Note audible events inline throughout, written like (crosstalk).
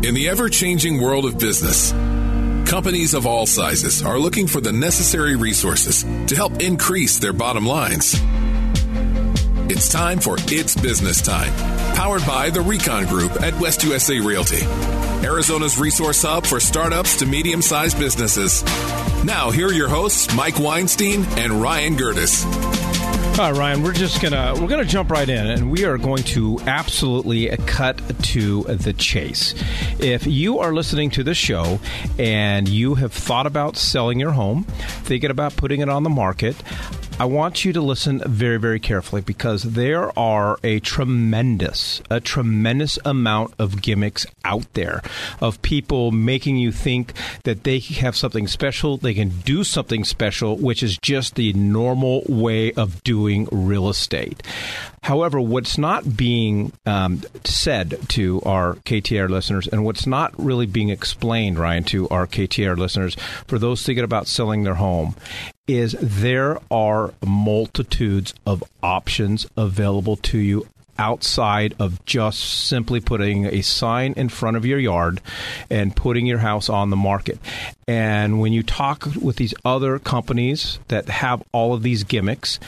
In the ever changing world of business, companies of all sizes are looking for the necessary resources to help increase their bottom lines. It's time for It's Business Time, powered by the Recon Group at West USA Realty, Arizona's resource hub for startups to medium sized businesses. Now, here are your hosts, Mike Weinstein and Ryan Gertis. All right, Ryan, we're just gonna we're gonna jump right in, and we are going to absolutely cut to the chase. If you are listening to this show and you have thought about selling your home, thinking about putting it on the market, I want you to listen very, very carefully because there are a tremendous, a tremendous amount of gimmicks out there of people making you think that they have something special, they can do something special, which is just the normal way of doing real estate. However, what's not being um, said to our KTR listeners and what's not really being explained, Ryan, to our KTR listeners, for those thinking about selling their home, is there are multitudes of options available to you outside of just simply putting a sign in front of your yard and putting your house on the market. And when you talk with these other companies that have all of these gimmicks,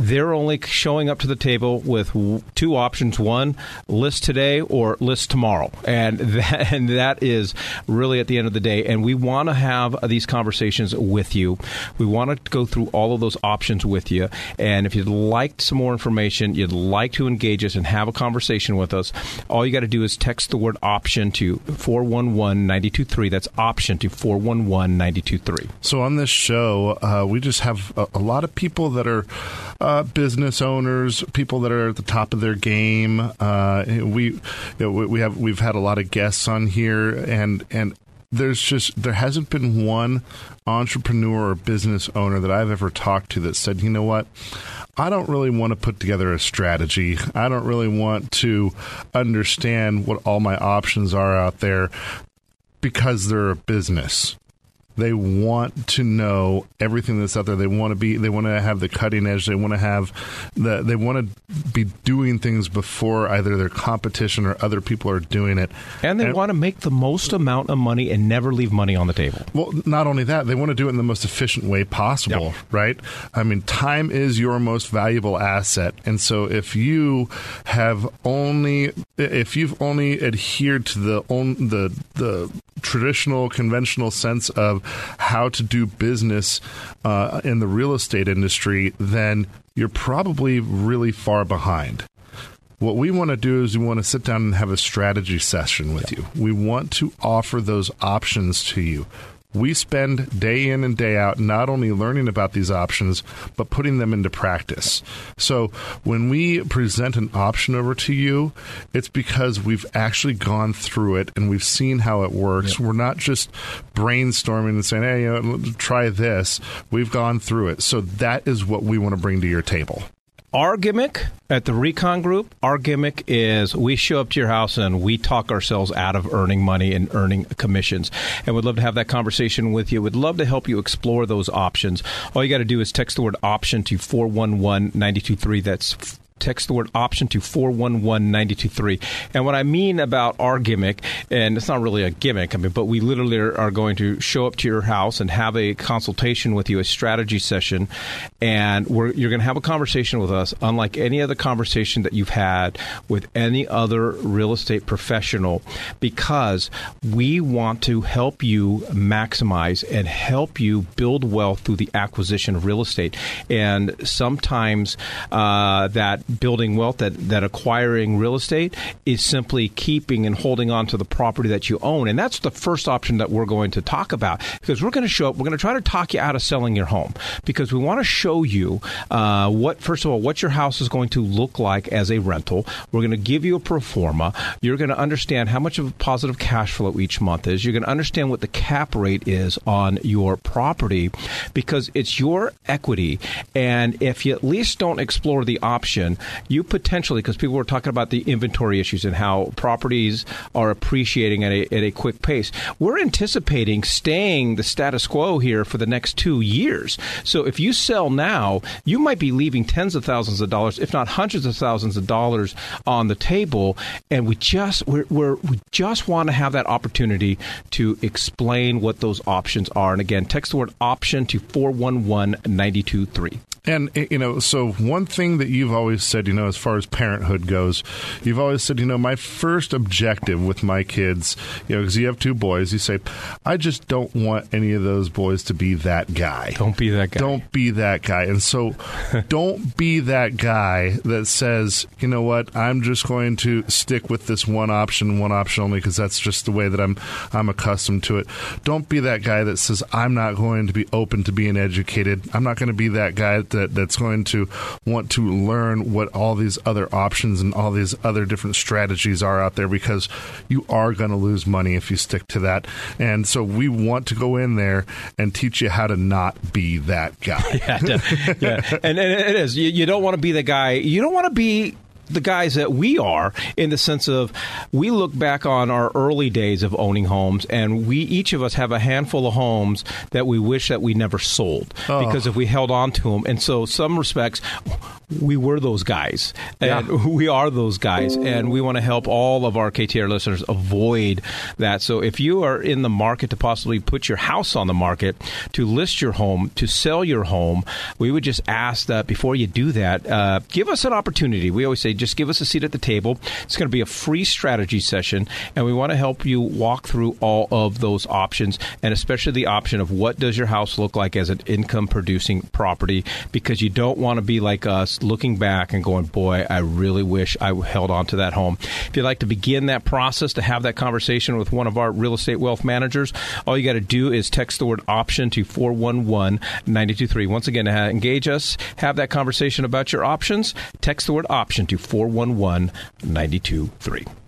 they're only showing up to the table with two options: one, list today or list tomorrow, and (laughs) that, and that is really at the end of the day. And we want to have these conversations with you. We want to go through all of those options with you. And if you'd like some more information, you'd like to engage us and have a conversation with us, all you got to do is text the word option to 411 923. That's option to 411 923. So on this show, uh, we just have a, a, lot of people that are. Uh, uh, business owners, people that are at the top of their game. Uh, we you know, we have we've had a lot of guests on here, and and there's just there hasn't been one entrepreneur or business owner that I've ever talked to that said, you know what. I don't really want to put together a strategy. I don't really want to understand what all my options are out there because they're a business. They want to know everything that's out there. They want to be. They want to have the cutting edge. They want to have the. They want to be doing things before either their competition or other people are doing it. And they and, want to make the most amount of money and never leave money on the table. Well, not only that, they want to do it in the most efficient way possible. Yep. Right. I mean, time is your most valuable asset, and so if you have only if you've only adhered to the the the traditional conventional sense of how to do business uh, in the real estate industry, then you're probably really far behind. What we want to do is we want to sit down and have a strategy session with you. We want to offer those options to you we spend day in and day out not only learning about these options, but putting them into practice. So when we present an option over to you, it's because we've actually gone through it and we've seen how it works. We're not just brainstorming and saying, hey, you know, try this. We've gone through it. So that is what we want to bring to your table. Our gimmick at the Recon Group, our gimmick is we show up to your house and we talk ourselves out of earning money and earning commissions. And we'd love to have that conversation with you. We'd love to help you explore those options. All you got to do is text the word option to 411 923. That's text the word option to 411 923. And what I mean about our gimmick, and it's not really a gimmick, I mean, but we literally are going to show up to your house and have a consultation with you, a strategy session, and you're going to have a conversation with us, unlike any other conversation that you've had with any other real estate professional, because we want to help you maximize and help you build wealth through the acquisition of real estate. And sometimes uh, that building wealth, that, that acquiring real estate is simply keeping and holding on to the property that you own. And that's the first option that we're going to talk about because we're going to show up, we're going to try to talk you out of selling your home because we want to show you uh, what, first of all, what your house is going to look like as a rental. We're going to give you a pro forma. You're going to understand how much of a positive cash flow each month is. You're going to understand what the cap rate is on your property because it's your equity. And if you at least don't explore the option you potentially, because people were talking about the inventory issues and how properties are appreciating at a, at a quick pace, we're anticipating staying the status quo here for the next two years. So if you sell now, you might be leaving tens of thousands of dollars, if not hundreds of thousands of dollars on the table. And we just we're, we're we just want to have that opportunity to explain what those options are. And again, text the word option to 411 923. And eh, you know, so one thing that you've always said, you know, as far as parenthood goes, you've always said, you know, my first objective with my kids, you know, because you have two boys, you say, I just don't want any of those boys to be that guy. Don't be that guy. Don't be that guy. And so, (laughs) don't be that guy that says, you know what, I'm just going to stick with this one option, one option only, because that's just the way that I'm I'm accustomed to it. Don't be that guy that says, I'm not going to be open to being educated. I'm not going to be that guy that that's going to want to learn what all these other options and all these other different strategies are out there because you are going to lose money if you stick to that. And so we want to go in there and teach you how to not be that guy. (laughs) yeah, yeah. And, and it is. You, you don't want to be the guy. You don't want to be the guys that we are in the sense of we look back on our early days of owning homes and we each of us have a handful of homes that we wish that we never sold oh. because if we held on to them and so some respects we were those guys and yeah. (laughs) we are those guys and we want to help all of our KTR listeners avoid that so if you are in the market to possibly put your house on the market to list your home to sell your home we would just ask that before you do that uh, give us an opportunity we always say just give us a seat at the table. It's going to be a free strategy session, and we want to help you walk through all of those options, and especially the option of what does your house look like as an income producing property, because you don't want to be like us looking back and going, boy, I really wish I held on to that home. If you'd like to begin that process to have that conversation with one of our real estate wealth managers, all you got to do is text the word option to 411 923. Once again, engage us, have that conversation about your options, text the word option to 411 923.